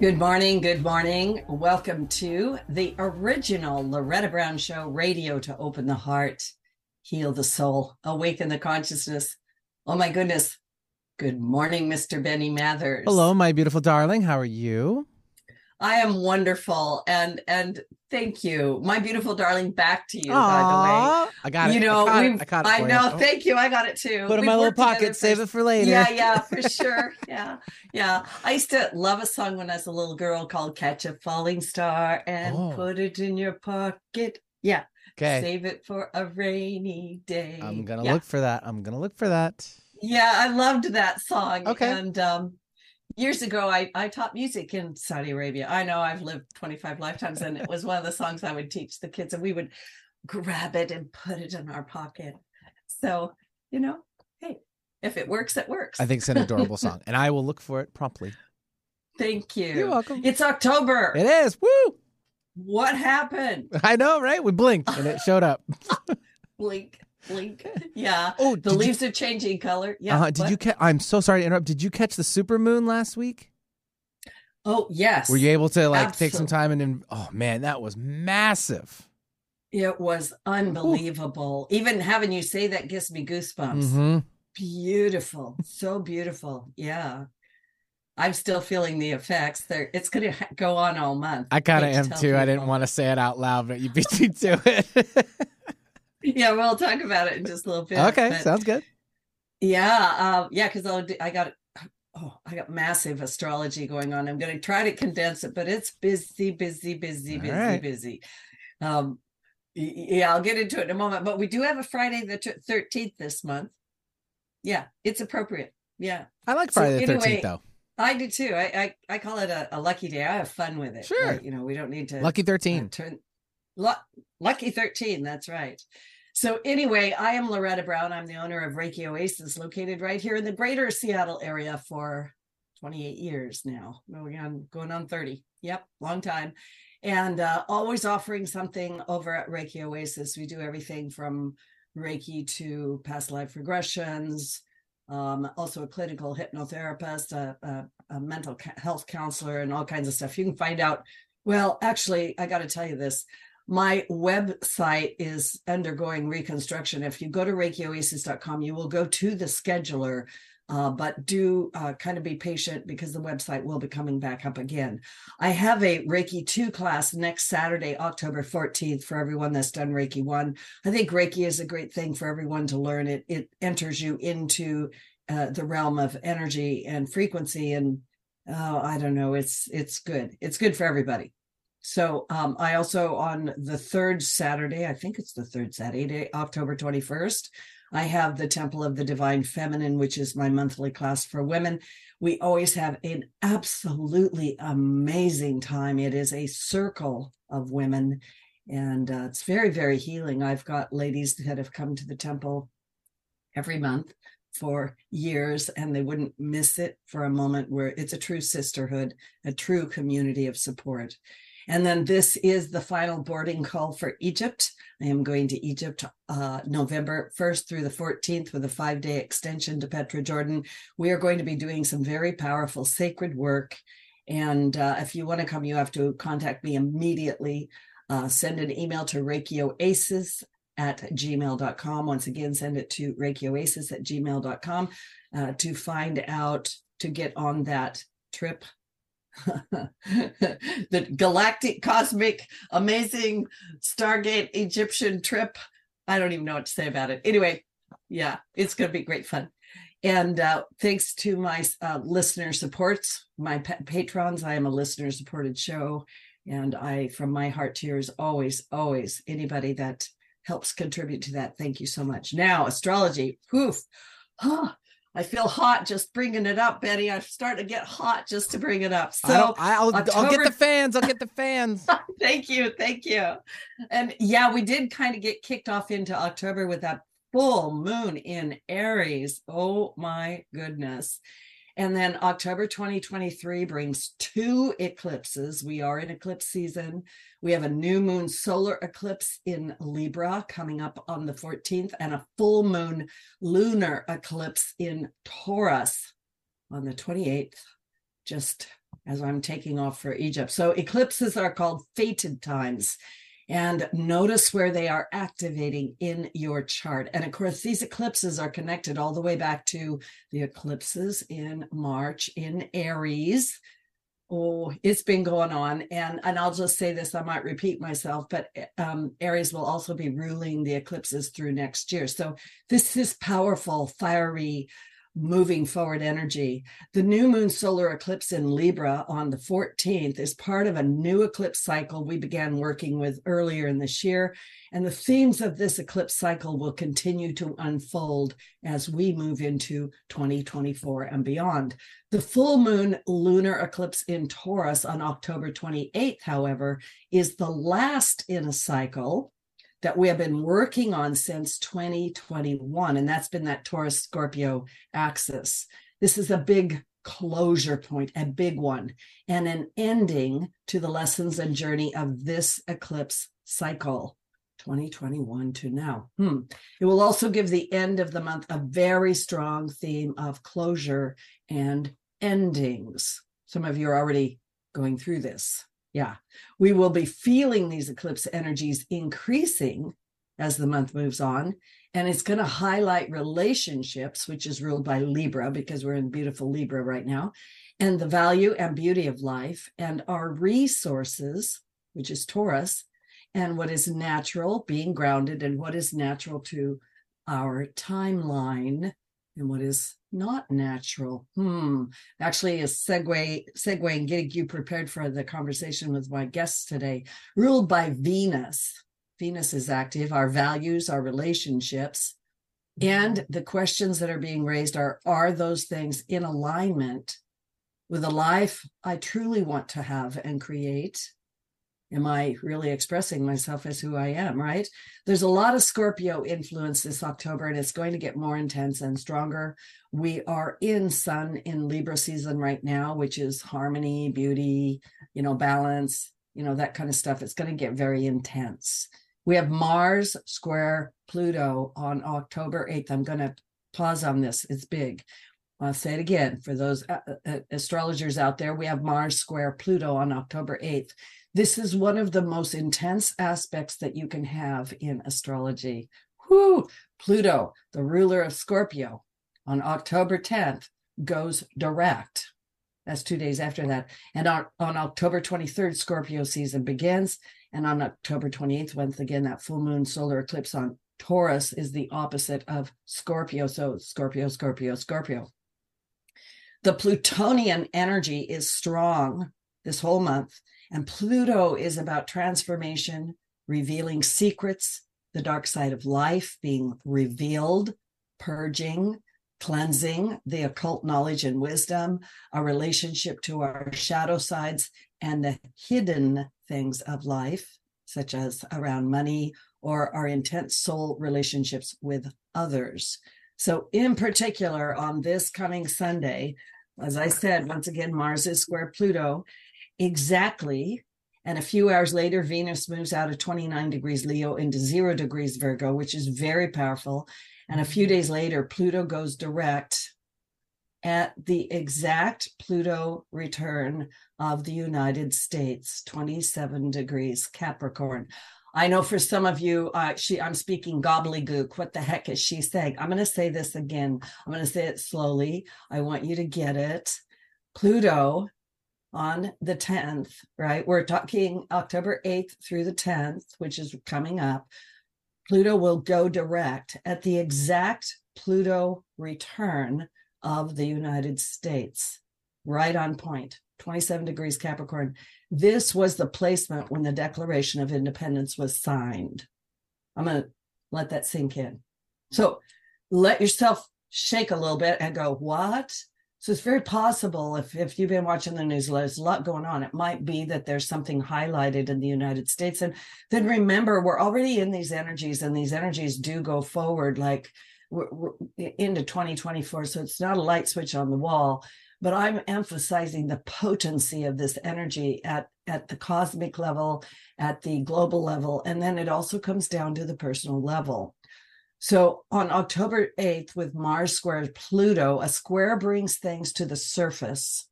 Good morning. Good morning. Welcome to the original Loretta Brown Show radio to open the heart, heal the soul, awaken the consciousness. Oh my goodness. Good morning, Mr. Benny Mathers. Hello, my beautiful darling. How are you? I am wonderful and and thank you, my beautiful darling. Back to you, Aww, by the way. I got it. You know, I, it. I, caught it I know. You. Thank you. I got it too. Put it in my little pocket. Save it for later. Yeah, yeah, for sure. Yeah, yeah. I used to love a song when I was a little girl called "Catch a Falling Star" and oh. put it in your pocket. Yeah. Okay. Save it for a rainy day. I'm gonna yeah. look for that. I'm gonna look for that. Yeah, I loved that song. Okay. And um, years ago I, I taught music in saudi arabia. I know i've lived 25 lifetimes and it was one of the songs i would teach the kids and we would grab it and put it in our pocket. So you know hey if it works it works. I think it's an adorable song and i will look for it promptly. Thank you. You're welcome. It's october. It is. Woo! What happened? I know right? We blinked and it showed up. Blink blink. Yeah. Oh, the leaves you... are changing color. Yeah. Uh, did what? you catch? I'm so sorry to interrupt. Did you catch the super moon last week? Oh yes. Were you able to like Absolutely. take some time and then? Oh man, that was massive. It was unbelievable. Ooh. Even having you say that gives me goosebumps. Mm-hmm. Beautiful, so beautiful. Yeah. I'm still feeling the effects. There, it's going to go on all month. I kind of am too. People. I didn't want to say it out loud, but you beat me to it. yeah, we'll talk about it in just a little bit. Okay, but sounds good. Yeah, uh, yeah, because I got oh, I got massive astrology going on. I'm going to try to condense it, but it's busy, busy, busy, busy, right. busy. Um, yeah, I'll get into it in a moment. But we do have a Friday the thirteenth this month. Yeah, it's appropriate. Yeah, I like Friday so, the thirteenth though. I do too. I, I I call it a, a lucky day. I have fun with it. Sure. you know, we don't need to lucky thirteen. Uh, turn lucky thirteen. That's right. So, anyway, I am Loretta Brown. I'm the owner of Reiki Oasis, located right here in the greater Seattle area for 28 years now. Going on, going on 30. Yep, long time. And uh, always offering something over at Reiki Oasis. We do everything from Reiki to past life regressions, um, also a clinical hypnotherapist, a, a, a mental health counselor, and all kinds of stuff. You can find out. Well, actually, I got to tell you this my website is undergoing reconstruction. If you go to ReikiOasis.com, you will go to the scheduler, uh, but do uh, kind of be patient because the website will be coming back up again. I have a Reiki 2 class next Saturday, October 14th, for everyone that's done Reiki 1. I think Reiki is a great thing for everyone to learn. It, it enters you into uh, the realm of energy and frequency and oh i don't know it's it's good it's good for everybody so um, I also on the third Saturday, I think it's the third Saturday, October 21st, I have the Temple of the Divine Feminine, which is my monthly class for women. We always have an absolutely amazing time. It is a circle of women, and uh, it's very, very healing. I've got ladies that have come to the temple every month for years and they wouldn't miss it for a moment where it's a true sisterhood, a true community of support. And then this is the final boarding call for Egypt. I am going to Egypt uh, November 1st through the 14th with a five day extension to Petra, Jordan. We are going to be doing some very powerful sacred work. And uh, if you want to come, you have to contact me immediately. Uh, send an email to reikioasis at gmail.com. Once again, send it to reikioasis at gmail.com uh, to find out to get on that trip the galactic, cosmic, amazing Stargate Egyptian trip. I don't even know what to say about it. Anyway, yeah, it's going to be great fun. And uh, thanks to my uh, listener supports, my patrons, I am a listener supported show. And I, from my heart to yours, always, always, anybody that helps contribute to that, thank you so much. Now, astrology, poof. Oh, I feel hot just bringing it up, Betty. I'm starting to get hot just to bring it up. So I'll, October... I'll get the fans. I'll get the fans. thank you, thank you. And yeah, we did kind of get kicked off into October with that full moon in Aries. Oh my goodness! And then October 2023 brings two eclipses. We are in eclipse season. We have a new moon solar eclipse in Libra coming up on the 14th and a full moon lunar eclipse in Taurus on the 28th. Just as I'm taking off for Egypt. So eclipses are called fated times. And notice where they are activating in your chart. And of course, these eclipses are connected all the way back to the eclipses in March in Aries. Oh, it's been going on. And, and I'll just say this, I might repeat myself, but um, Aries will also be ruling the eclipses through next year. So this is powerful, fiery, moving forward energy. The new moon solar eclipse in Libra on the 14th is part of a new eclipse cycle we began working with earlier in this year. And the themes of this eclipse cycle will continue to unfold as we move into 2024 and beyond. The full moon lunar eclipse in Taurus on October 28th, however, is the last in a cycle that we have been working on since 2021. And that's been that Taurus Scorpio axis. This is a big closure point, a big one, and an ending to the lessons and journey of this eclipse cycle. 2021 to now. Hmm. It will also give the end of the month a very strong theme of closure and endings. Some of you are already going through this. Yeah, we will be feeling these eclipse energies increasing as the month moves on. And it's going to highlight relationships, which is ruled by Libra, because we're in beautiful Libra right now, and the value and beauty of life, and our resources, which is Taurus, and what is natural, being grounded, and what is natural to our timeline, and what is not natural. Hmm. Actually, a segue, segue and getting you prepared for the conversation with my guests today. Ruled by Venus. Venus is active. Our values, our relationships, and the questions that are being raised are: Are those things in alignment with a life I truly want to have and create? Am I really expressing myself as who I am, right? There's a lot of Scorpio influence this October, and it's going to get more intense and stronger. We are in Sun in Libra season right now, which is harmony, beauty, you know, balance, you know, that kind of stuff. It's going to get very intense. We have Mars square Pluto on October 8th. I'm going to pause on this, it's big. I'll say it again for those uh, uh, astrologers out there. We have Mars square Pluto on October 8th. This is one of the most intense aspects that you can have in astrology. Whoo! Pluto, the ruler of Scorpio, on October 10th goes direct. That's two days after that. And on, on October 23rd, Scorpio season begins. And on October 28th, once again, that full moon solar eclipse on Taurus is the opposite of Scorpio. So Scorpio, Scorpio, Scorpio. The Plutonian energy is strong this whole month and Pluto is about transformation, revealing secrets, the dark side of life being revealed, purging, cleansing, the occult knowledge and wisdom, a relationship to our shadow sides, and the hidden things of life, such as around money or our intense soul relationships with others. So, in particular, on this coming Sunday, as I said, once again, Mars is square Pluto, exactly. And a few hours later, Venus moves out of 29 degrees Leo into zero degrees Virgo, which is very powerful. And a few days later, Pluto goes direct at the exact Pluto return of the United States, 27 degrees Capricorn. I know for some of you, uh, she I'm speaking gobbledygook. What the heck is she saying? I'm going to say this again. I'm going to say it slowly. I want you to get it. Pluto on the 10th, right? We're talking October 8th through the 10th, which is coming up. Pluto will go direct at the exact Pluto return of the United States, right on point, 27 degrees Capricorn. This was the placement when the Declaration of Independence was signed. I'm going to let that sink in. So let yourself shake a little bit and go, What? So it's very possible if, if you've been watching the news, there's a lot going on. It might be that there's something highlighted in the United States. And then remember, we're already in these energies, and these energies do go forward like we're, we're into 2024. So it's not a light switch on the wall, but I'm emphasizing the potency of this energy at, at the cosmic level, at the global level. And then it also comes down to the personal level. So on October 8th, with Mars squared Pluto, a square brings things to the surface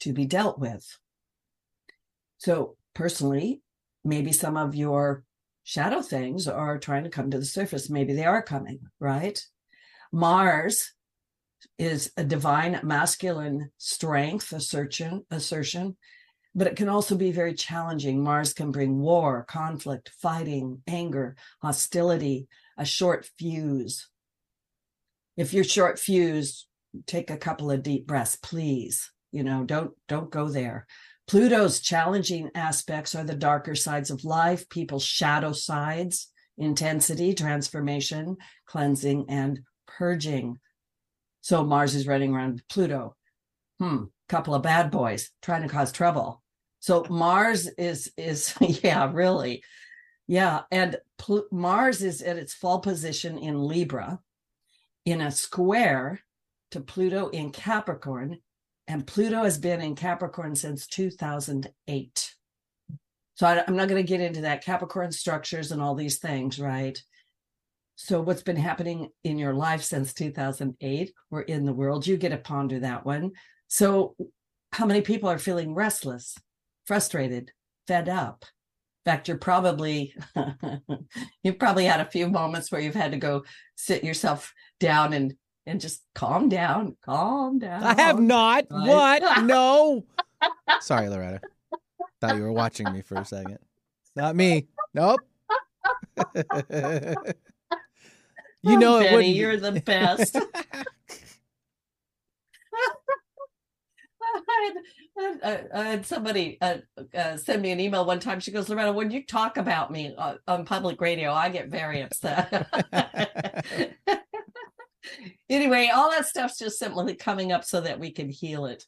to be dealt with. So, personally, maybe some of your shadow things are trying to come to the surface. Maybe they are coming, right? Mars is a divine masculine strength, assertion, assertion, but it can also be very challenging. Mars can bring war, conflict, fighting, anger, hostility, a short fuse. If you're short fused, take a couple of deep breaths, please. You know, don't don't go there. Pluto's challenging aspects are the darker sides of life, people's shadow sides, intensity, transformation, cleansing, and purging. So Mars is running around Pluto. Hmm, couple of bad boys trying to cause trouble. So Mars is is yeah, really. Yeah, and Pl- Mars is at its fall position in Libra in a square to Pluto in Capricorn and Pluto has been in Capricorn since 2008. So I, am not going to get into that Capricorn structures and all these things, right? So what's been happening in your life since 2008 or in the world? You get to ponder that one. So how many people are feeling restless, frustrated, fed up? In fact, you're probably you've probably had a few moments where you've had to go sit yourself down and and just calm down, calm down. I have not. Right? What? No. Sorry, Loretta. Thought you were watching me for a second. Not me. Nope. you know, oh, Benny, you're the best. I had, I had, somebody uh, uh, send me an email one time. She goes, Loretta, when you talk about me uh, on public radio, I get very upset anyway, all that stuff's just simply coming up so that we can heal it.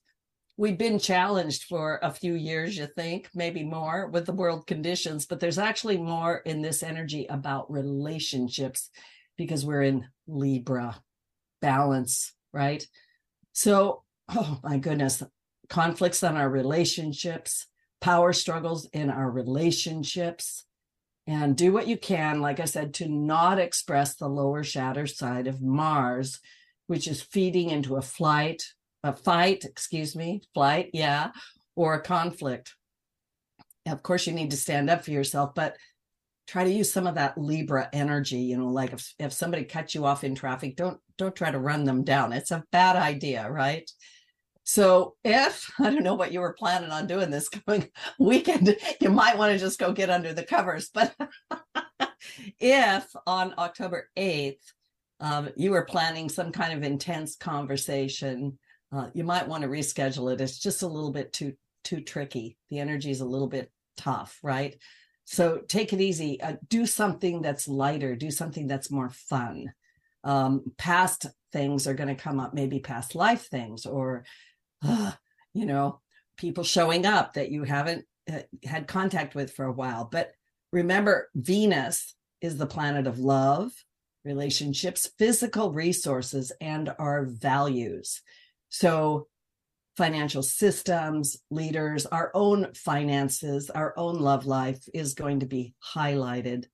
We've been challenged for a few years, you think, maybe more with the world conditions, but there's actually more in this energy about relationships because we're in Libra balance, right? So, oh my goodness, conflicts on our relationships, power struggles in our relationships, and do what you can, like I said, to not express the lower shadow side of Mars, which is feeding into a flight, a fight, excuse me, flight, yeah, or a conflict. Of course, you need to stand up for yourself, but try to use some of that Libra energy. You know, like if, if somebody cuts you off in traffic, don't don't try to run them down. It's a bad idea, right? So if I don't know what you were planning on doing this coming weekend, you might want to just go get under the covers. But if on October 8th, um, you were planning some kind of intense conversation, uh, you might want to reschedule it. It's just a little bit too too tricky. The energy is a little bit tough, right? So take it easy. Uh, do something that's lighter. Do something that's more fun. Um, past things are going to come up, maybe past life things, or you know, people showing up that you haven't uh, had contact with for a while. But remember, Venus is the planet of love, relationships, physical resources, and our values. So, financial systems, leaders, our own finances, our own love life is going to be highlighted.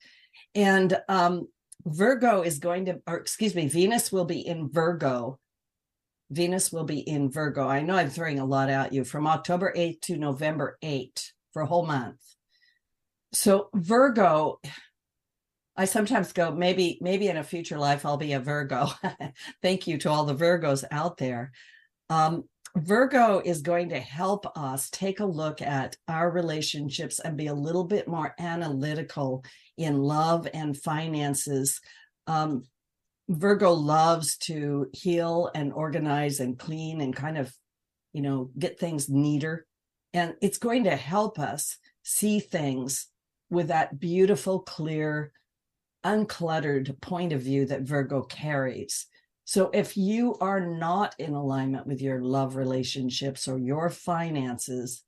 And um, Virgo is going to, or excuse me, Venus will be in Virgo Venus will be in Virgo. I know I'm throwing a lot at you from October 8th to November 8th for a whole month. So Virgo, I sometimes go, maybe, maybe in a future life I'll be a Virgo. Thank you to all the Virgos out there. Um, Virgo is going to help us take a look at our relationships and be a little bit more analytical in love and finances. Um, Virgo loves to heal and organize and clean and kind of, you know, get things neater. And it's going to help us see things with that beautiful, clear, uncluttered point of view that Virgo carries. So if you are not in alignment with your love relationships or your finances,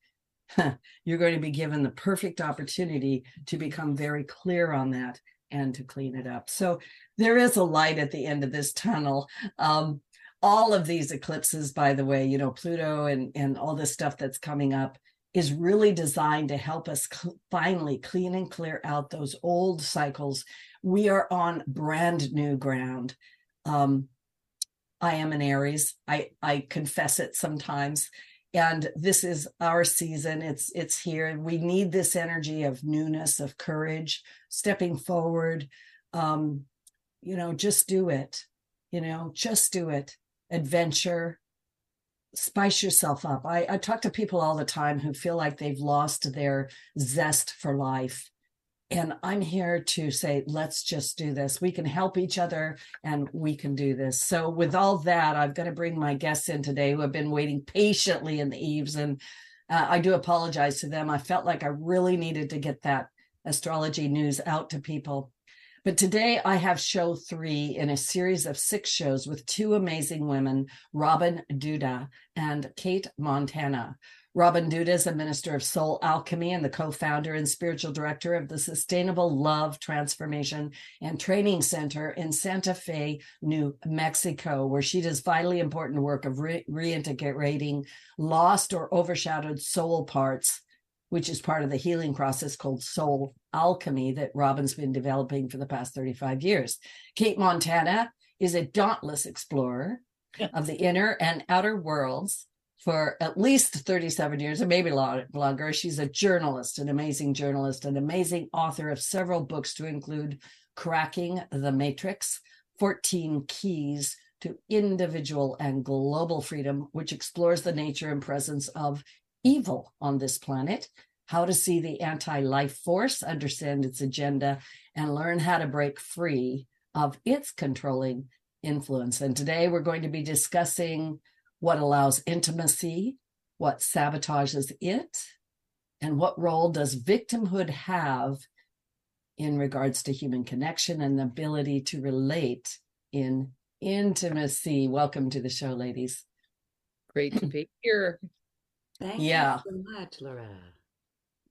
you're going to be given the perfect opportunity to become very clear on that and to clean it up. So there is a light at the end of this tunnel. Um, all of these eclipses, by the way, you know, Pluto and, and all this stuff that's coming up is really designed to help us cl- finally clean and clear out those old cycles. We are on brand new ground. Um, I am an Aries. I, I confess it sometimes. And this is our season. It's it's here. We need this energy of newness of courage stepping forward um you know just do it you know just do it. Adventure spice yourself up. I i talk to people all the time who feel like they've lost their zest for life and I'm here to say, let's just do this. We can help each other and we can do this. So, with all that, I've got to bring my guests in today who have been waiting patiently in the eaves. And uh, I do apologize to them. I felt like I really needed to get that astrology news out to people. But today I have show three in a series of six shows with two amazing women, Robin Duda and Cate Montana. Robin Duda is a minister of soul alchemy and the co founder and spiritual director of the Sustainable Love Transformation and Training Center in Santa Fe, New Mexico, where she does vitally important work of re- reintegrating lost or overshadowed soul parts, which is part of the healing process called soul alchemy that Robin's been developing for the past 35 years. Cate Montana is a dauntless explorer of the inner and outer worlds for at least 37 years or maybe longer. She's a journalist, an amazing journalist, an amazing author of several books to include Cracking the Matrix, 14 Keys to Individual and Global Freedom, which explores the nature and presence of evil on this planet, how to see the anti life force, understand its agenda, and learn how to break free of its controlling influence. And today we're going to be discussing what allows intimacy, what sabotages it, and what role does victimhood have in regards to human connection and the ability to relate in intimacy. Welcome to the show, ladies. Great to be here. Thank yeah. you so much, Loretta.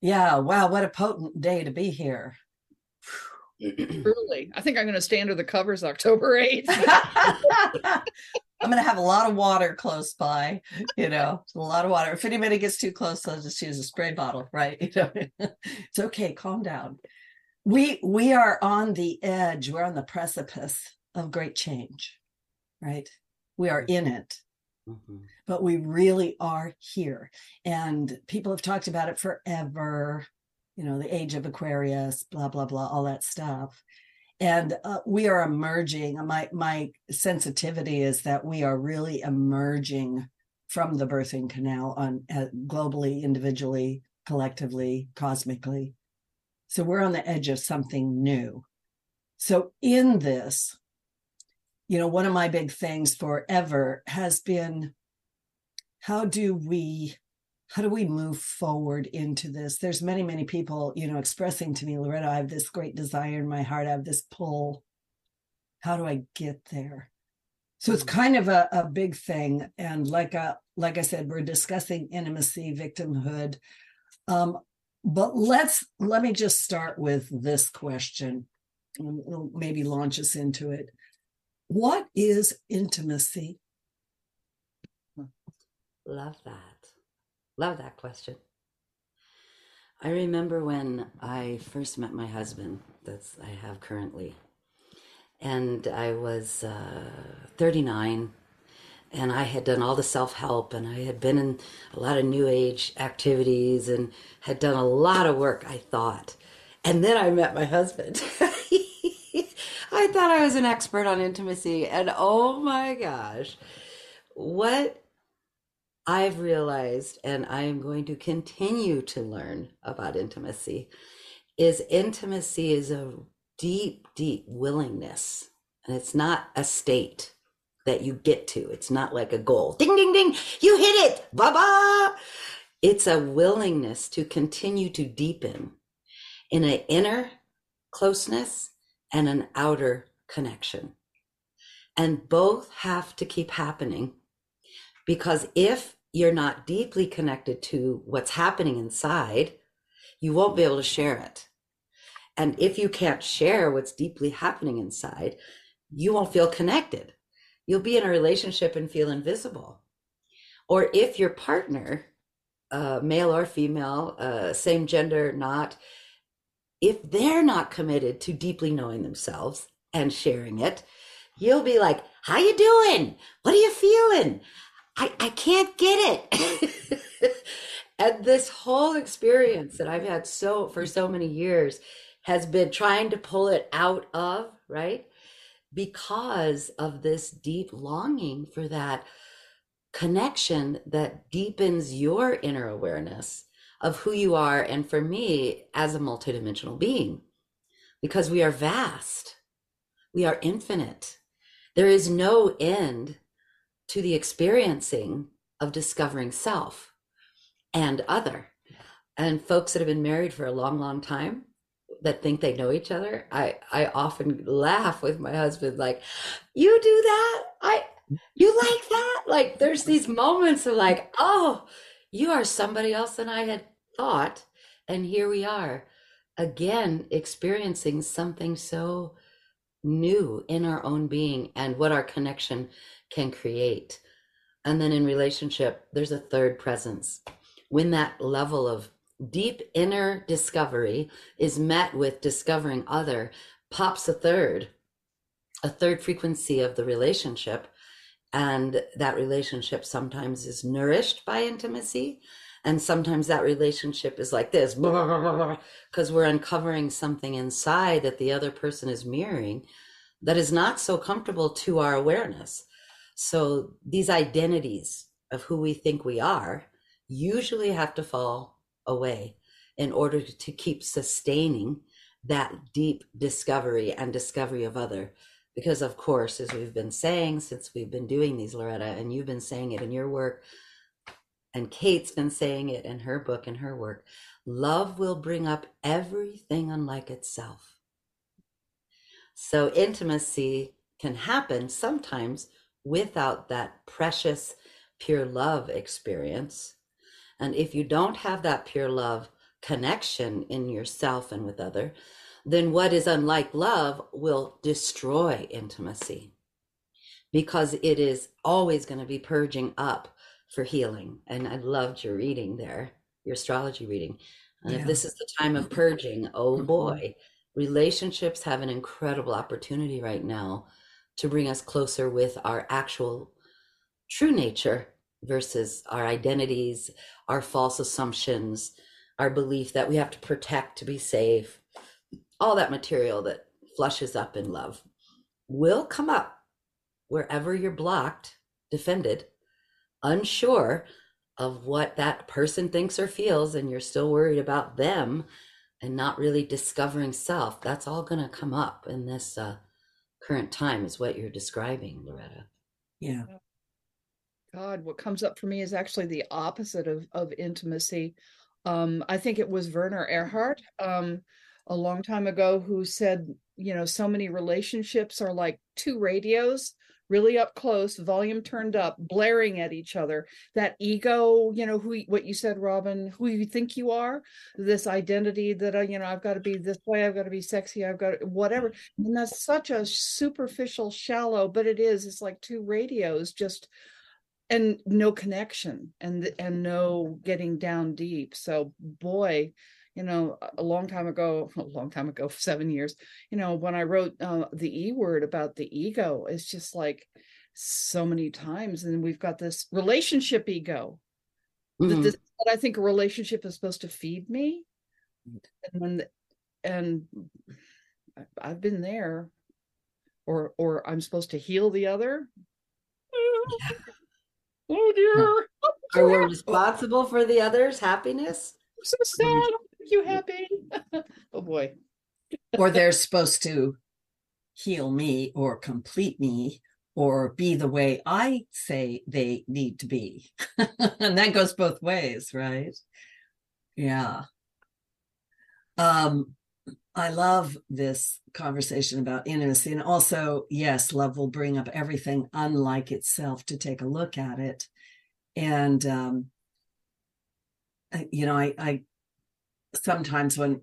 Yeah, wow, what a potent day to be here. Truly. I think I'm going to stay under the covers October 8th. I'm going to have a lot of water close by, you know, a lot of water. If anybody gets too close, I'll just use a spray bottle, right? You know, it's okay. Calm down. We we are on the edge. We're on the precipice of great change, right? We are in it, mm-hmm. but we really are here. And people have talked about it forever. You know, the age of Aquarius, blah blah blah, all that stuff and uh, we are emerging my my sensitivity is that we are really emerging from the birthing canal on uh, globally individually collectively cosmically. So we're on the edge of something new. So in this you know one of my big things forever has been how do we how do we move forward into this? There's many many people you know expressing to me loretta i have this great desire in my heart. I have this pull. How do i get there? So it's mm. kind of a, a big thing and like a, uh, like i said we're discussing intimacy victimhood um, but let's let me just start with this question and we'll maybe launch us into it. What is intimacy? Love that Love that question. I remember when I first met my husband, that's I have currently, and I was uh, 39, and I had done all the self help, and I had been in a lot of new age activities, and had done a lot of work. I thought, and then I met my husband. I thought I was an expert on intimacy, and oh my gosh, what I've realized, and I am going to continue to learn about intimacy, is intimacy is a deep, deep willingness. And it's not a state that you get to. It's not like a goal. Ding, ding, ding. You hit it. Ba ba. It's a willingness to continue to deepen in an inner closeness and an outer connection. And both have to keep happening because if you're not deeply connected to what's happening inside, you won't be able to share it. And if you can't share what's deeply happening inside, you won't feel connected. You'll be in a relationship and feel invisible. Or if your partner, uh, male or female, uh, same gender, not, if they're not committed to deeply knowing themselves and sharing it, you'll be like, "How you doing? What are you feeling? I, I can't get it. and this whole experience that I've had so for so many years has been trying to pull it out of, right? Because of this deep longing for that connection that deepens your inner awareness of who you are. And for me, as a multidimensional being, because we are vast, we are infinite. There is no end to the experiencing of discovering self and other. And folks that have been married for a long, long time that think they know each other, I, I often laugh with my husband, like, you do that? I you like that? Like there's these moments of like, oh, you are somebody else than I had thought. And here we are again experiencing something so new in our own being and what our connection can create. And then in relationship, there's a third presence. When that level of deep inner discovery is met with discovering other, pops a third, a third frequency of the relationship. And that relationship sometimes is nourished by intimacy. And sometimes that relationship is like this, because we're uncovering something inside that the other person is mirroring that is not so comfortable to our awareness. So these identities of who we think we are usually have to fall away in order to keep sustaining that deep discovery and discovery of other. Because, of course, as we've been saying since we've been doing these, Loretta, and you've been saying it in your work, and Cate's been saying it in her book and her work, love will bring up everything unlike itself. So, intimacy can happen sometimes without that precious pure love experience. And if you don't have that pure love connection in yourself and with other, then what is unlike love will destroy intimacy because it is always going to be purging up for healing. And I loved your reading there, your astrology reading. And yeah. if this is the time of purging, oh mm-hmm. boy, relationships have an incredible opportunity right now to bring us closer with our actual true nature versus our identities, our false assumptions, our belief that we have to protect to be safe, all that material that flushes up in love will come up wherever you're blocked, defended, unsure of what that person thinks or feels, and you're still worried about them and not really discovering self. That's all going to come up in this uh, current time is what you're describing, Loretta. Yeah. God, what comes up for me is actually the opposite of, of intimacy. Um, I think it was Werner Erhard um, a long time ago who said, you know, so many relationships are like two radios really up close, volume turned up, blaring at each other. That ego, you know, who what you said, Robin, who you think you are, this identity that I, you know, I've got to be this way, I've got to be sexy, I've got to, whatever. And that's such a superficial, shallow, but it is. It's like two radios, just and no connection and and no getting down deep. So boy, you know a long time ago a long time ago seven years you know when i wrote uh, the e word about the ego it's just like so many times and we've got this relationship ego mm-hmm. this, i think a relationship is supposed to feed me and when and i've been there or or i'm supposed to heal the other. Oh dear. Are we responsible for the other's happiness? I'm so sad you happy? oh boy. or they're supposed to heal me or complete me or be the way I say they need to be. and that goes both ways, right? Yeah. Um I love this conversation about intimacy. And also, yes, love will bring up everything unlike itself to take a look at it. And, um, you know, I, I sometimes when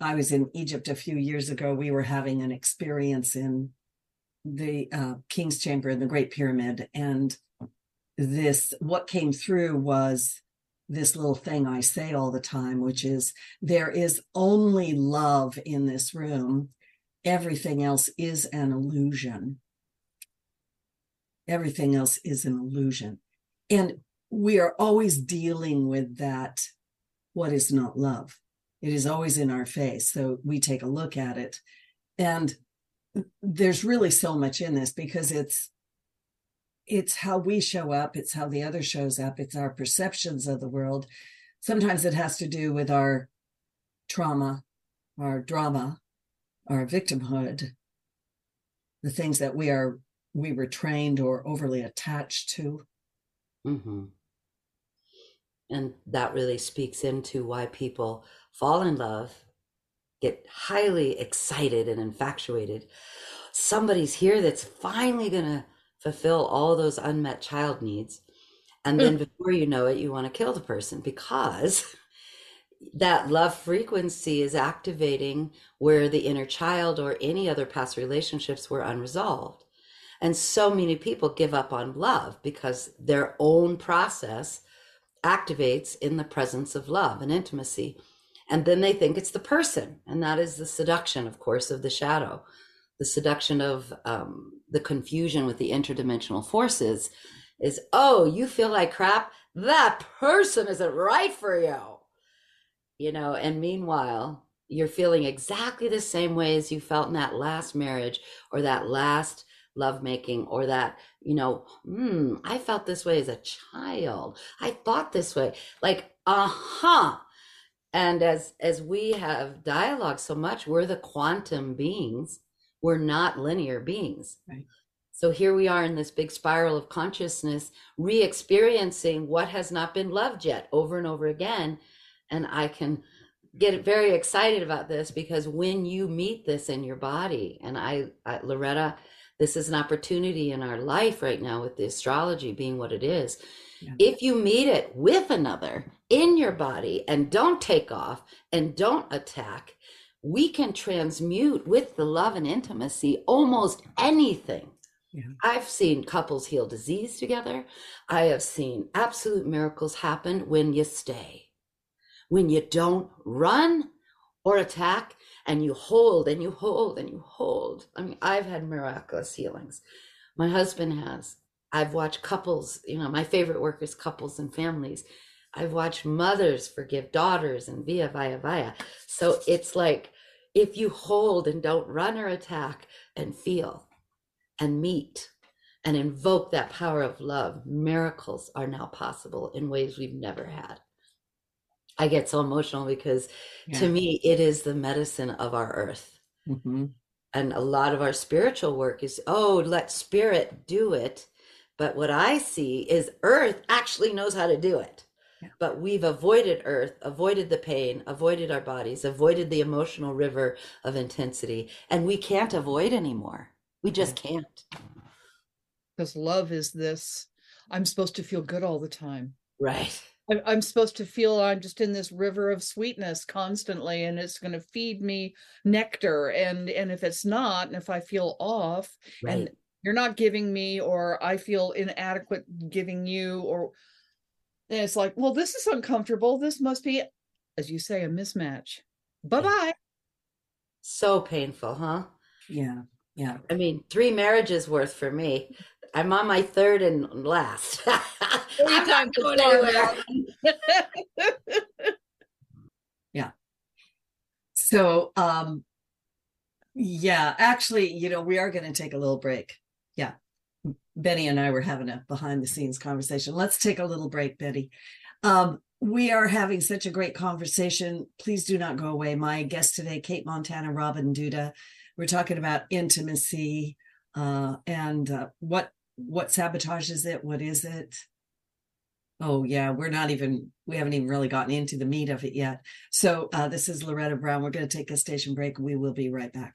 I was in Egypt a few years ago, we were having an experience in the uh, King's Chamber in the Great Pyramid. And this, what came through was this little thing I say all the time, which is there is only love in this room. Everything else is an illusion. Everything else is an illusion. And we are always dealing with that what is not love. It is always in our face. So we take a look at it. And there's really so much in this because it's it's how we show up, it's how the other shows up, it's our perceptions of the world. Sometimes it has to do with our trauma, our drama, our victimhood, the things that we are we were trained or overly attached to. Mm-hmm. And that really speaks into why people fall in love, get highly excited and infatuated. Somebody's here that's finally going to fulfill all those unmet child needs. And then mm. before you know it, you want to kill the person because that love frequency is activating where the inner child or any other past relationships were unresolved. And so many people give up on love because their own process activates in the presence of love and intimacy. And then they think it's the person. And that is the seduction, of course, of the shadow, the seduction of um, the confusion with the interdimensional forces is, oh, you feel like crap? That person isn't right for you. You know, and meanwhile, you're feeling exactly the same way as you felt in that last marriage or that last lovemaking or that you know hmm i felt this way as a child. I thought this way. Like uh-huh. And as as we have dialogue so much we're the quantum beings. We're not linear beings. Right. So here we are in this big spiral of consciousness re-experiencing what has not been loved yet over and over again. And i can get very excited about this because when you meet this in your body and i, I loretta this is an opportunity in our life right now with the astrology being what it is. Yeah. If you meet it with another in your body and don't take off and don't attack, we can transmute with the love and intimacy almost anything. Yeah. I've seen couples heal disease together. I have seen absolute miracles happen when you stay. When you don't run or attack, and you hold and you hold and you hold. I mean, I've had miraculous healings. My husband has. I've watched couples, you know, my favorite work is couples and families. I've watched mothers forgive daughters and via, via, via. So it's like if you hold and don't run or attack and feel and meet and invoke that power of love, miracles are now possible in ways we've never had. I get so emotional because yeah. to me, it is the medicine of our earth. Mm-hmm. And a lot of our spiritual work is, oh, let spirit do it. But what I see is earth actually knows how to do it. Yeah. But we've avoided earth, avoided the pain, avoided our bodies, avoided the emotional river of intensity. And we can't avoid anymore. We just yeah. can't. Because love is this I'm supposed to feel good all the time. Right. I'm supposed to feel I'm just in this river of sweetness constantly, and it's going to feed me nectar. And and if it's not, and if I feel off, right. and you're not giving me, or I feel inadequate giving you, or and it's like, well, this is uncomfortable. This must be, as you say, a mismatch. Bye bye. So painful, huh? Yeah. Yeah. I mean, three marriages worth for me. I'm on my third and last. I'm not going anywhere. yeah. So, um, yeah, actually, you know, we are going to take a little break. Yeah. Betty and I were having a behind the scenes conversation. Let's take a little break, Betty. Um, we are having such a great conversation. Please do not go away. My guest today, Cate Montana, Robin Duda. We're talking about intimacy uh, and uh, what what sabotages it? What is it? Oh yeah we're not even we haven't even really gotten into the meat of it yet. So uh, this is loretta brown. We're going to take a station break we will be right back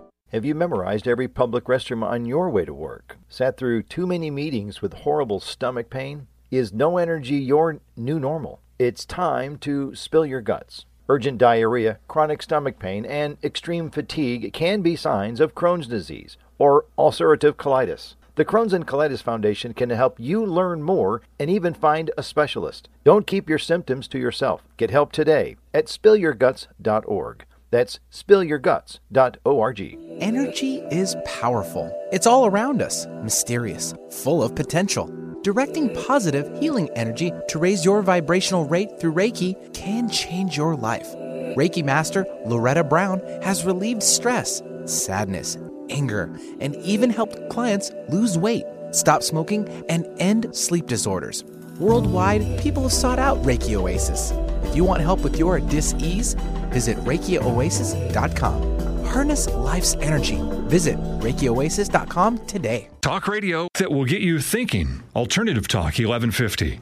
Have you memorized every public restroom on your way to work? Sat through too many meetings with horrible stomach pain? Is no energy your new normal? It's time to spill your guts. Urgent diarrhea, chronic stomach pain, and extreme fatigue can be signs of Crohn's disease or ulcerative colitis. The Crohn's and Colitis Foundation can help you learn more and even find a specialist. Don't keep your symptoms to yourself. Get help today at spillyourguts.org. That's spillyourguts.org. Energy is powerful. It's all around us, mysterious, full of potential. Directing positive, healing energy to raise your vibrational rate through Reiki can change your life. Reiki Master Loretta Brown has relieved stress, sadness, anger, and even helped clients lose weight, stop smoking, and end sleep disorders. Worldwide, people have sought out Reiki Oasis. If you want help with your dis-ease, visit ReikiOasis.com. Harness life's energy. Visit ReikiOasis.com today. Talk radio that will get you thinking. Alternative Talk 1150.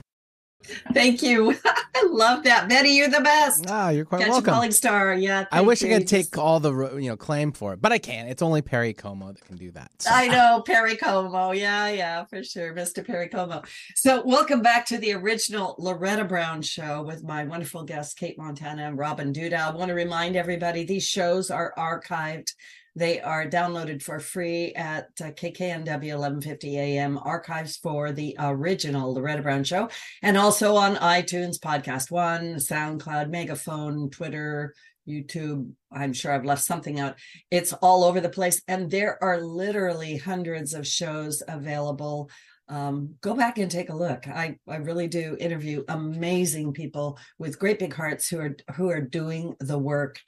Thank you. I love that. Betty, you're the best. Ah, you're quite Catch a welcome. falling star. Yeah. I wish I could take all the you know claim for it, but I can't. It's only Perry Como that can do that. So- I know Perry Como. Yeah, yeah, for sure. Mr. Perry Como. So, welcome back to the original Loretta Brown show with my wonderful guests, Cate Montana and Robin Duda. I want to remind everybody these shows are archived. They are downloaded for free at uh, KKNW 1150 AM, archives for the original Loretta Brown show, and also on iTunes, Podcast One, SoundCloud, Megaphone, Twitter, YouTube. I'm sure I've left something out. It's all over the place. And there are literally hundreds of shows available. Um, go back and take a look. I, I really do interview amazing people with great big hearts who are who are doing the work.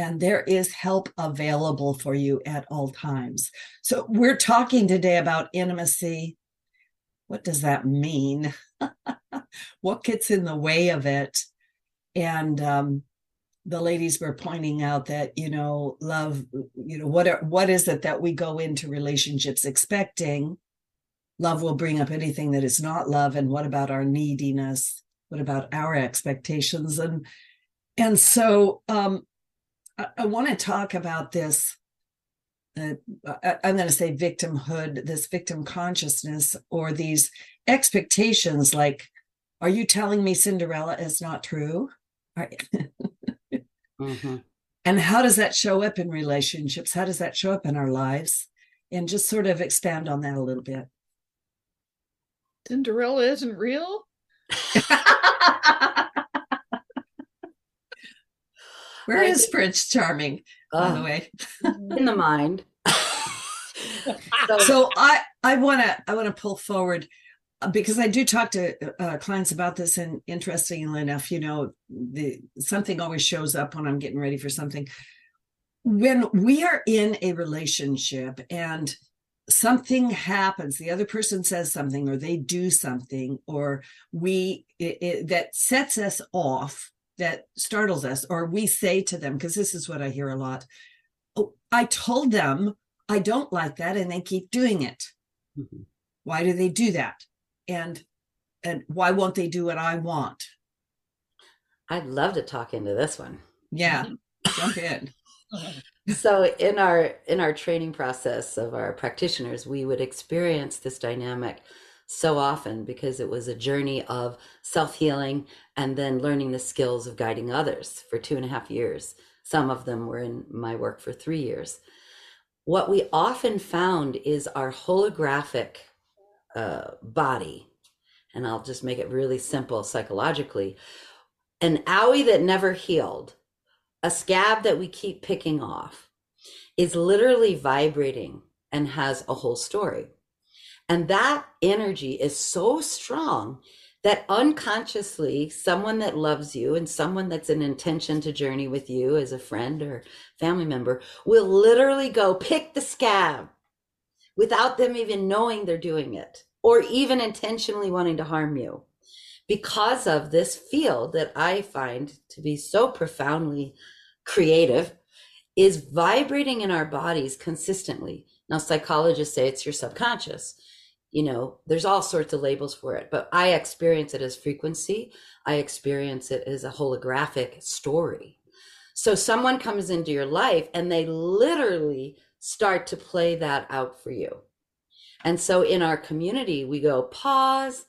And there is help available for you at all times. So we're talking today about intimacy. What does that mean? what gets in the way of it? And um, the ladies were pointing out that you know love you know what are, what is it that we go into relationships expecting love will bring up anything that is not love and what about our neediness what about our expectations and and so um i, I want to talk about this uh, I, i'm going to say victimhood this victim consciousness or these expectations like are you telling me cinderella is not true? Are, hmm and how does that show up in relationships? How does that show up in our lives? And just sort of expand on that a little bit. Cinderella isn't real. Where is prince charming by the way? In the mind. so, so i i want to i want to pull forward uh, because i do talk to uh, clients about this and interestingly enough you know the something always shows up when i'm getting ready for something. When we are in a relationship and something happens the other person says something or they do something or we it, it, that sets us off that startles us or we say to them because this is what i hear a lot oh i told them i don't like that and they keep doing it Mhm. why do they do that and and why won't they do what i want I'd love to talk into this one. yeah jump in so in our in our training process of our practitioners we would experience this dynamic so often because it was a journey of self-healing and then learning the skills of guiding others for two and a half years some of them were in my work for three years what we often found is our holographic uh, body and i'll just make it really simple psychologically an owie that never healed a scab that we keep picking off is literally vibrating and has a whole story. And that energy is so strong that unconsciously, someone that loves you and someone that's an intention to journey with you as a friend or family member will literally go pick the scab without them even knowing they're doing it or even intentionally wanting to harm you because of this field that I find to be so profoundly creative is vibrating in our bodies consistently. Now, psychologists say it's your subconscious. You know, there's all sorts of labels for it, but I experience it as frequency. I experience it as a holographic story. So someone comes into your life and they literally start to play that out for you. And so in our community, we go, pause.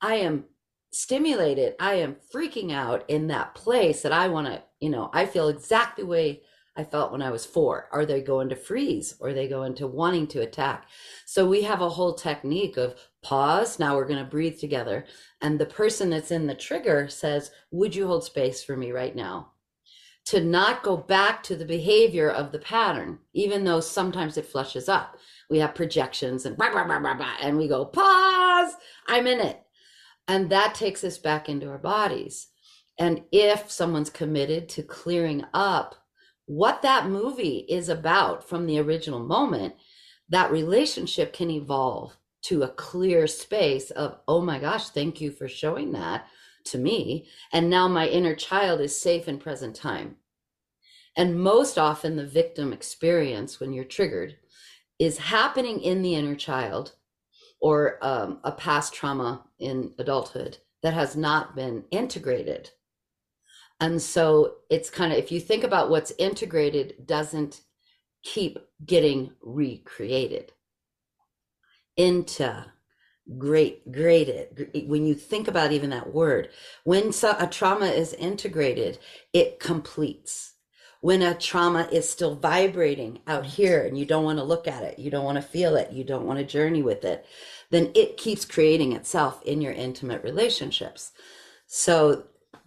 I am stimulated, I am freaking out in that place that I want to, you know, I feel exactly the way I felt when I was four. Are they going to freeze or they go into wanting to attack? So we have a whole technique of pause. Now we're going to breathe together. And the person that's in the trigger says, Would you hold space for me right now? To not go back to the behavior of the pattern, even though sometimes it flushes up. We have projections and blah, blah, blah, blah, blah, and we go, pause, I'm in it. And that takes us back into our bodies. And if someone's committed to clearing up what that movie is about from the original moment, that relationship can evolve to a clear space of, oh my gosh, thank you for showing that to me. And now my inner child is safe in present time. And most often, the victim experience when you're triggered is happening in the inner child or um, a past trauma in adulthood that has not been integrated and so it's kind of, if you think about what's integrated, doesn't keep getting recreated into great graded eh, eh, when you think about even that word when a trauma is integrated it completes. When a trauma is still vibrating out here and you don't want to look at it you don't want to feel it you don't want to journey with it then it keeps creating itself in your intimate relationships. So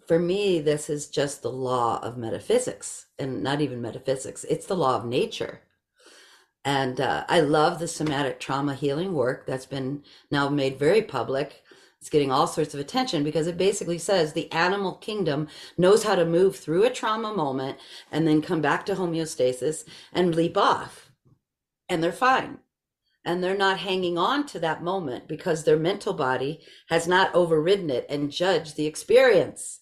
for me, this is just the law of metaphysics and not even metaphysics, it's the law of nature. And uh, I love the somatic trauma healing work that's been now made very public. It's getting all sorts of attention because it basically says the animal kingdom knows how to move through a trauma moment and then come back to homeostasis and leap off. And they're fine. And they're not hanging on to that moment because their mental body has not overridden it and judged the experience.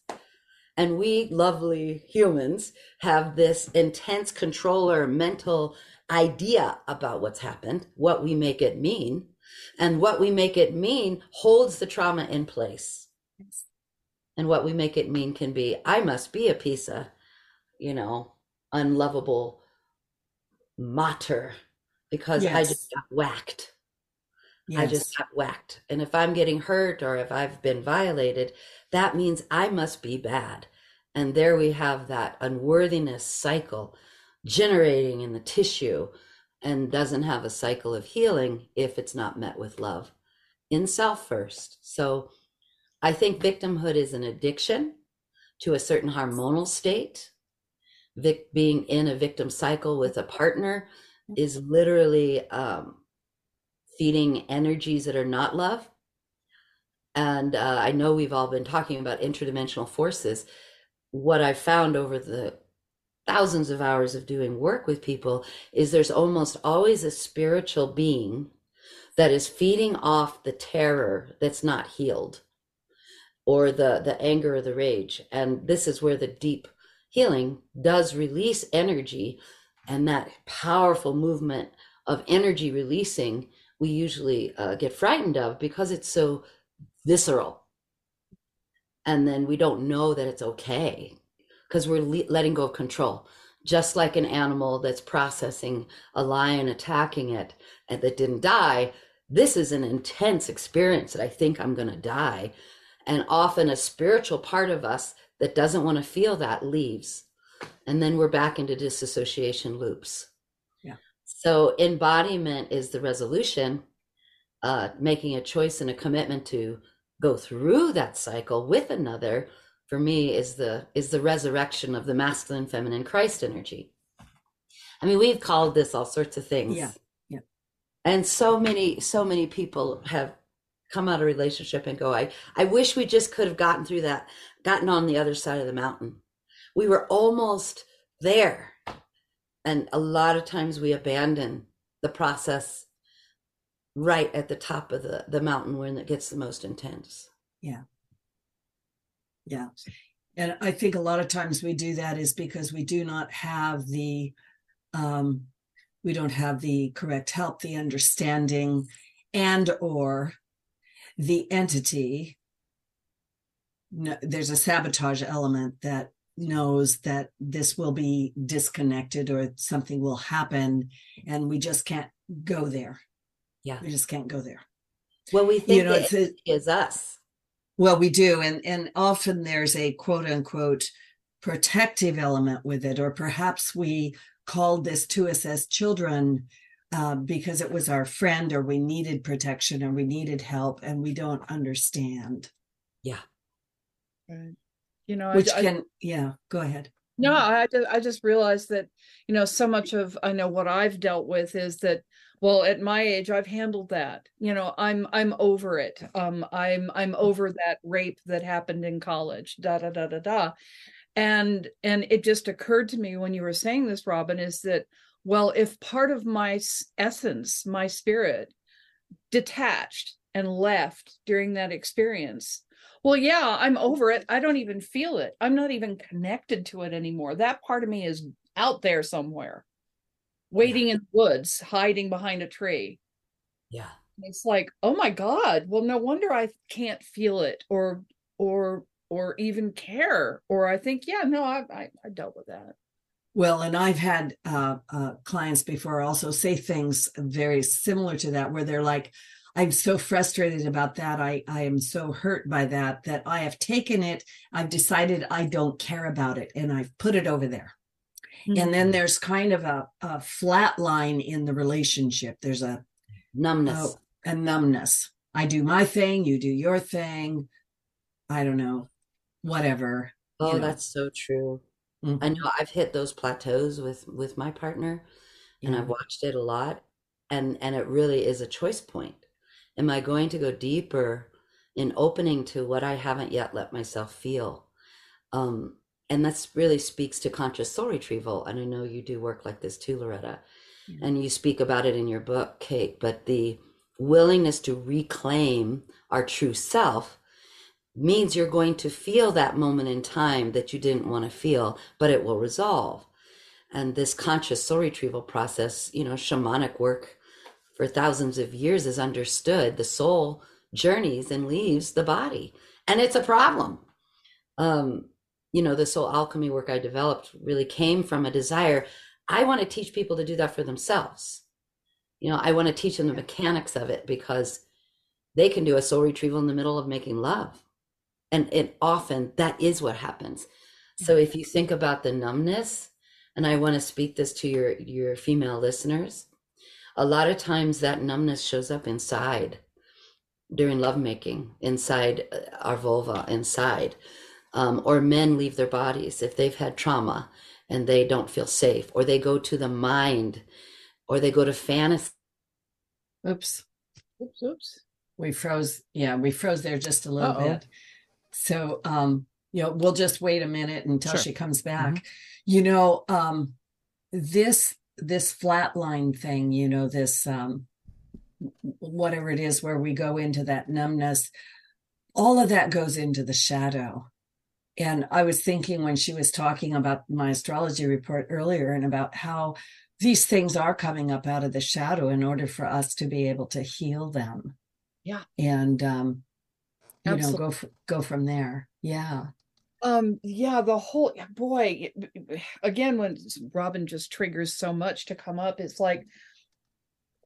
And we lovely humans have this intense controller mental idea about what's happened, what we make it mean. And what we make it mean holds the trauma in place. Yes. And what we make it mean can be, I must be a piece of, you know, unlovable mater because yes. I just got whacked. Yes. I just got whacked. And if I'm getting hurt or if I've been violated, that means I must be bad. And there we have that unworthiness cycle generating in the tissue and doesn't have a cycle of healing if it's not met with love in self first. So I think victimhood is an addiction to a certain hormonal state. Vic, being in a victim cycle with a partner is literally um, feeding energies that are not love. And uh, I know we've all been talking about interdimensional forces. What I've found over the thousands of hours of doing work with people is there's almost always a spiritual being that is feeding off the terror that's not healed or the the anger or the rage and this is where the deep healing does release energy and that powerful movement of energy releasing we usually uh, get frightened of because it's so visceral. And then we don't know that it's okay because we're le- letting go of control. Just like an animal that's processing a lion attacking it and that didn't die this is an intense experience that i think i'm going to die. And often a spiritual part of us that doesn't want to feel that leaves and then we're back into disassociation loops. Yeah. So embodiment is the resolution uh, making a choice and a commitment to go through that cycle with another for me is the is the resurrection of the masculine feminine christ energy. I mean we've called this all sorts of things. Yeah yeah. And so many so many people have come out of relationship and go i i wish we just could have gotten through that gotten on the other side of the mountain we were almost there. And a lot of times we abandon the process right at the top of the the mountain when it gets the most intense. Yeah. Yeah. And i think a lot of times we do that is because we do not have the um we don't have the correct help the understanding and or the entity. No, there's a sabotage element that knows that this will be disconnected or something will happen and we just can't go there yeah we just can't go there well we think you know, it is us Well, we do, and and often there's a quote unquote protective element with it, or perhaps we called this to us as children uh, because it was our friend, or we needed protection, or we needed help, and we don't understand. Yeah. Right. You know, Which I, can, I, yeah, go ahead. no, I I just realized that, you know, so much of I know what I've dealt with is that well at my age i've handled that you know i'm i'm over it um i'm i'm over that rape that happened in college da da da da da and and it just occurred to me when you were saying this robin is that well if part of my essence my spirit detached and left during that experience well yeah i'm over it i don't even feel it i'm not even connected to it anymore that part of me is out there somewhere waiting yeah. in the woods, hiding behind a tree. Yeah. It's like, oh my God. Well, no wonder I can't feel it or or or even care. Or I think, yeah, no, I I, I dealt with that. Well, and I've had uh, uh, clients before also say things very similar to that, where they're like, I'm so frustrated about that. I, I am so hurt by that, that I have taken it. I've decided I don't care about it and I've put it over there. Mm-hmm. And then mm-hmm. there's kind of a, a, flat line in the relationship. There's a numbness. A, a numbness. I do my thing, you do your thing. I don't know, whatever. Oh, you know. that's so true. Mm-hmm. I know I've hit those plateaus with with my partner, and I've watched it a lot, and and it really is a choice point. Am I going to go deeper in opening to what I haven't yet let myself feel? Um, and that really speaks to conscious soul retrieval and i know you do work like this too loretta mm-hmm. and you speak about it in your book Cate but the willingness to reclaim our true self means you're going to feel that moment in time that you didn't want to feel but it will resolve and this conscious soul retrieval process you know shamanic work for thousands of years is understood the soul journeys and leaves the body and it's a problem um you know, the soul alchemy work I developed really came from a desire. I want to teach people to do that for themselves. You know, I want to teach them the mechanics of it because they can do a soul retrieval in the middle of making love. And it often that is what happens. So if you think about the numbness, and I want to speak this to your your female listeners, a lot of times that numbness shows up inside during lovemaking, inside uh, our vulva, inside um, or men leave their bodies if they've had trauma and they don't feel safe, or they go to the mind, or they go to fantasy. Oops. Oops, oops. We froze. Yeah, we froze there just a little Uh-oh. bit. So, um, you know, we'll just wait a minute until sure. she comes back. Mm-hmm. You know, um, this this flatline thing, you know, this um, whatever it is where we go into that numbness, all of that goes into the shadow and I was thinking when she was talking about my astrology report earlier and about how these things are coming up out of the shadow in order for us to be able to heal them. Yeah. And um you Absolutely. know go f- go from there. Yeah. Um yeah, the whole boy again when Robin just triggers so much to come up it's like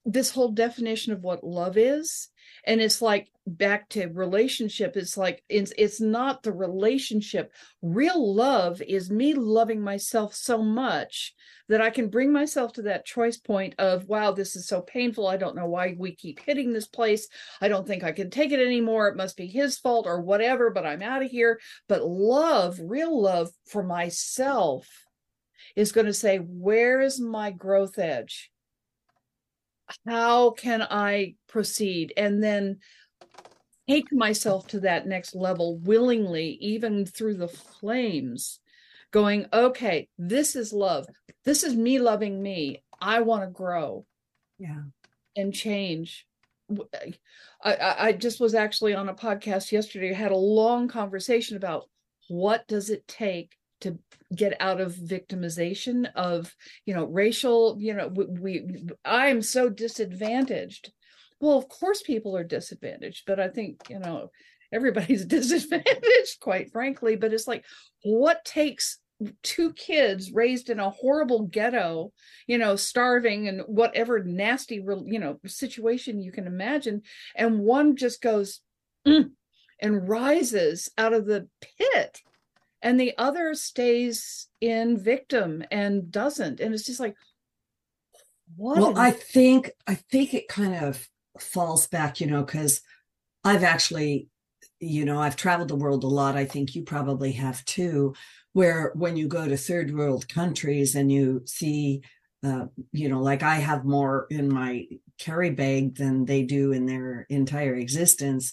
this whole definition of what love is and it's like back to relationship it's like it's it's not the relationship. Real love is me loving myself so much that i can bring myself to that choice point of wow this is so painful. I don't know why we keep hitting this place. I don't think i can take it anymore. It must be his fault or whatever but i'm out of here. But love real love for myself is going to say where is my growth edge how can I proceed? And then take myself to that next level willingly, even through the flames, going, okay, this is love. This is me loving me. I want to grow. Yeah. And change. Eh, I, I just was actually on a podcast yesterday, had a long conversation about what does it take to get out of victimization of you know racial you know we, we i am so disadvantaged. Well of course people are disadvantaged but i think you know everybody's disadvantaged quite frankly. But it's like what takes two kids raised in a horrible ghetto you know starving and whatever nasty you know situation you can imagine and one just goes mm, and rises out of the pit and the other stays in victim and doesn't. And it's just like what well i think i think it kind of falls back you know because i've actually you know i've traveled the world a lot. I think you probably have too where when you go to third world countries and you see uh, you know like i have more in my carry bag than they do in their entire existence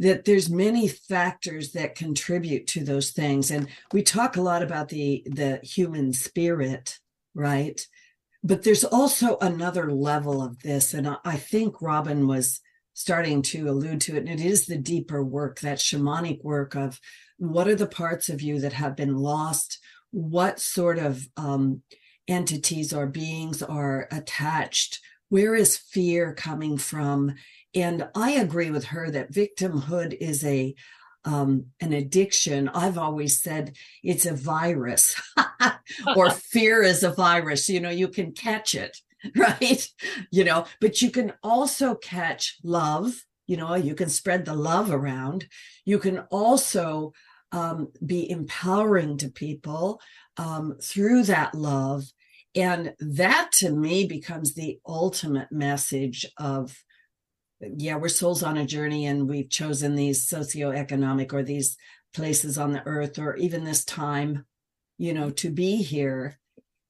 that there's many factors that contribute to those things. And we talk a lot about the the human spirit right? But there's also another level of this and i think robin was starting to allude to it and it is the deeper work that shamanic work of what are the parts of you that have been lost? What sort of um, entities or beings are attached? Where is fear coming from and I agree with her that victimhood is a um, an addiction. I've always said it's a virus, or fear is a virus. You know, you can catch it, right? You know, but you can also catch love. You know, you can spread the love around. You can also um, be empowering to people um, through that love. And that to me becomes the ultimate message of yeah, we're souls on a journey and we've chosen these socioeconomic or these places on the earth or even this time, you know, to be here.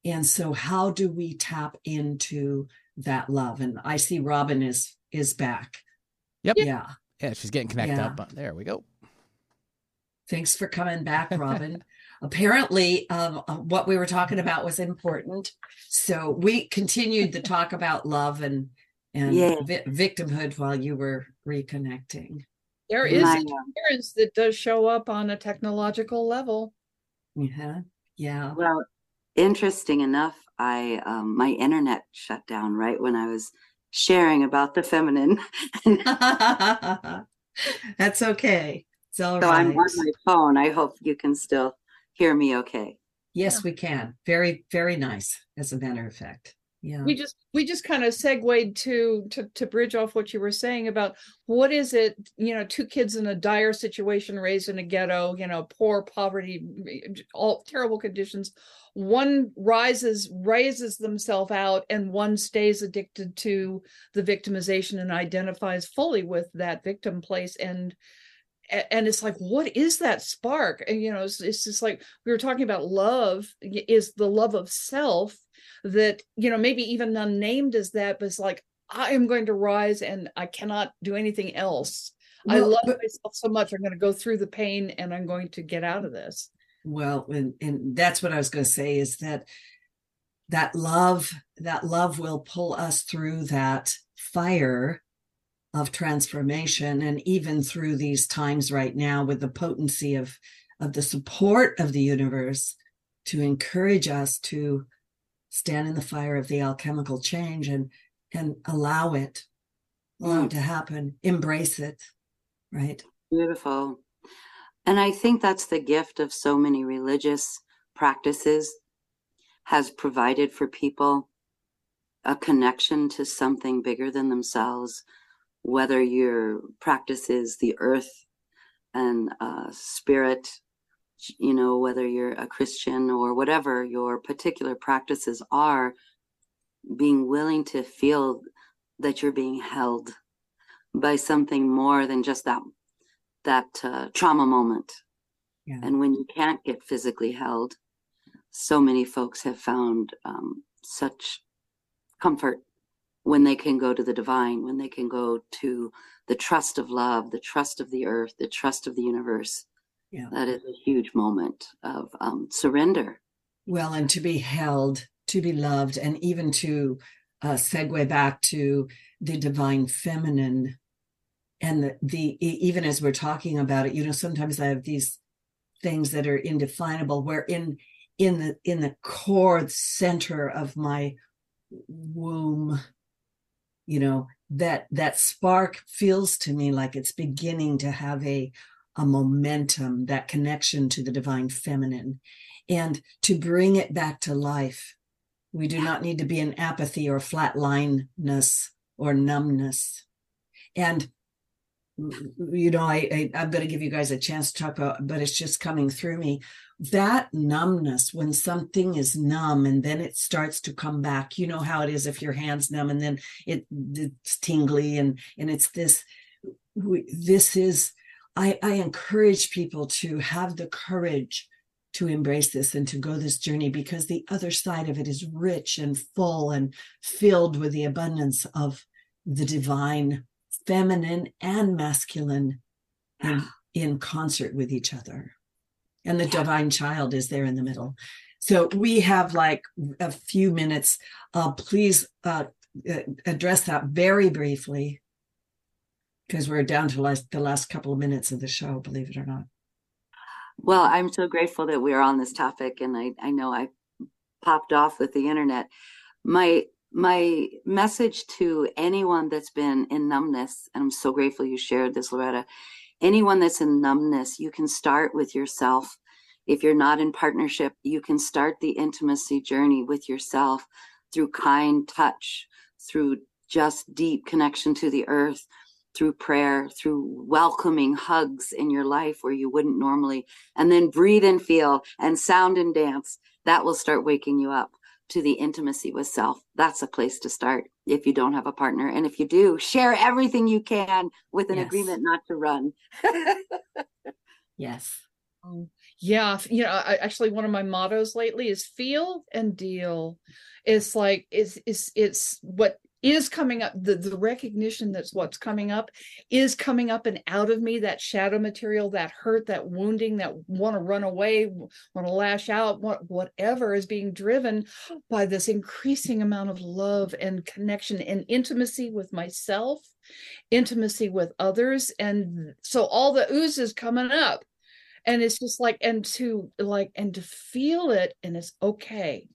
And so how do we tap into that love? And I see Robin is is back. Yep. Yeah. Yeah, she's getting connected yeah. up. There we go. Thanks for coming back, Robin. Apparently, um, uh, what we were talking about was important. So we continued the talk about love and and yeah. vi- victimhood while you were reconnecting. There is My, experience that does show up on a technological level. Yeah, yeah. Well, interesting enough, I um, my internet shut down right when I was sharing about the feminine. That's okay. It's all so right. I'm on my phone. I hope you can still hear me okay. Yes, yeah. we can. Very, very nice, as a matter of fact yeah. We just we just kind of segued to to to bridge off what you were saying about what is it you know two kids in a dire situation raised in a ghetto you know poor poverty all terrible conditions. One rises raises themselves out and one stays addicted to the victimization and identifies fully with that victim place. And and it's like what is that spark? And you know it's, it's just like we were talking about love is the love of self that you know maybe even unnamed as that but it's like i am going to rise and i cannot do anything else. Well, i love but, myself so much i'm going to go through the pain and i'm going to get out of this. Well and, and that's what i was going to say is that that love that love will pull us through that fire of transformation and even through these times right now with the potency of of the support of the universe to encourage us to stand in the fire of the alchemical change and and allow it allow mm. it to happen embrace it right beautiful and i think that's the gift of so many religious practices has provided for people a connection to something bigger than themselves whether your practice is the earth and uh, spirit you know, whether you're a Christian or whatever your particular practices are, being willing to feel that you're being held by something more than just that that uh, trauma moment. Yeah. And when you can't get physically held, so many folks have found um, such comfort when they can go to the divine, when they can go to the trust of love, the trust of the earth, the trust of the universe yeah. That is a huge moment of um, surrender. Well, and to be held, to be loved, and even to uh, segue back to the divine feminine and the, the even as we're talking about it you know sometimes i have these things that are indefinable where in in the in the core center of my womb you know that that spark feels to me like it's beginning to have a a momentum, that connection to the divine feminine, and to bring it back to life. We do not need to be in apathy or flatlineness or numbness. And you know, I, I I'm going to give you guys a chance to talk about, but it's just coming through me. That numbness when something is numb and then it starts to come back. You know how it is if your hands numb and then it it's tingly and and it's this. This is. I I encourage people to have the courage to embrace this and to go this journey because the other side of it is rich and full and filled with the abundance of the divine feminine and masculine in, in concert with each other. And the divine child is there in the middle. So we have like a few minutes. Uh, please uh, address that very briefly because we're down to last, the last couple of minutes of the show, believe it or not. Well, I'm so grateful that we're on this topic, and I, I know I popped off with the internet. My my message to anyone that's been in numbness, and I'm so grateful you shared this, Loretta. Anyone that's in numbness, you can start with yourself. If you're not in partnership, you can start the intimacy journey with yourself through kind touch, through just deep connection to the earth, through prayer, through welcoming hugs in your life where you wouldn't normally, and then breathe and feel and sound and dance. That will start waking you up to the intimacy with self. That's a place to start if you don't have a partner. And if you do, share everything you can with an yes. agreement not to run. yes. Um, yeah, you know, I, actually one of my mottos lately is feel and deal. It's like it's it's it's what is coming up the, the recognition that's what's coming up is coming up and out of me that shadow material that hurt that wounding that want to run away want to lash out what, whatever is being driven by this increasing amount of love and connection and intimacy with myself intimacy with others and so all the ooze is coming up. And it's just like and to like and to feel it and it's okay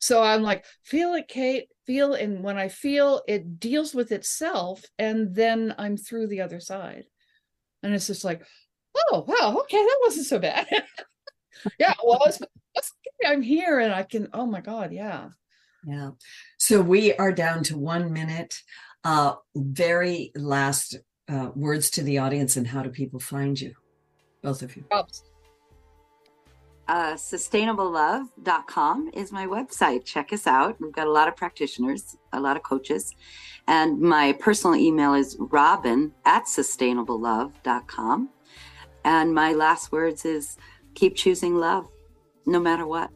so i'm like feel it Cate feel and when i feel it deals with itself and then i'm through the other side. And it's just like oh wow okay that wasn't so bad. Yeah well it's, it's, i'm here and i can oh my god yeah. Yeah. So we are down to one minute. Uh very last uh, words to the audience and how do people find you both of you? Oops uh, sustainablelove.com is my website. Check us out. We've got a lot of practitioners, a lot of coaches. And my personal email is robin at sustainablelove.com. And my last words is keep choosing love no matter what.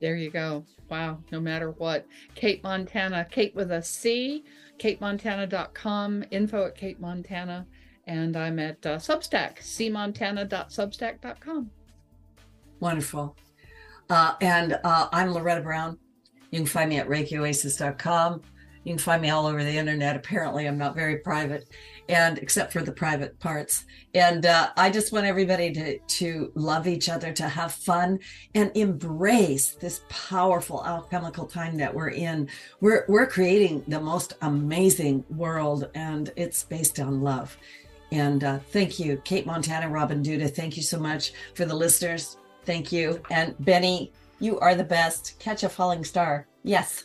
There you go. Wow. No matter what. Cate Montana, Cate with a C, catemontana.com, info at Cate Montana. And I'm at uh, Substack, cmontana.substack.com. Wonderful. Uh, and uh, I'm Loretta Brown. You can find me at ReikiOasis.com. You can find me all over the internet. Apparently, I'm not very private, and except for the private parts. And uh, I just want everybody to to love each other, to have fun, and embrace this powerful alchemical time that we're in. We're we're creating the most amazing world, and it's based on love. And uh, thank you, Cate Montana, Robin Duda. Thank you so much for the listeners. Thank you. And Benny, you are the best. Catch a falling star. Yes.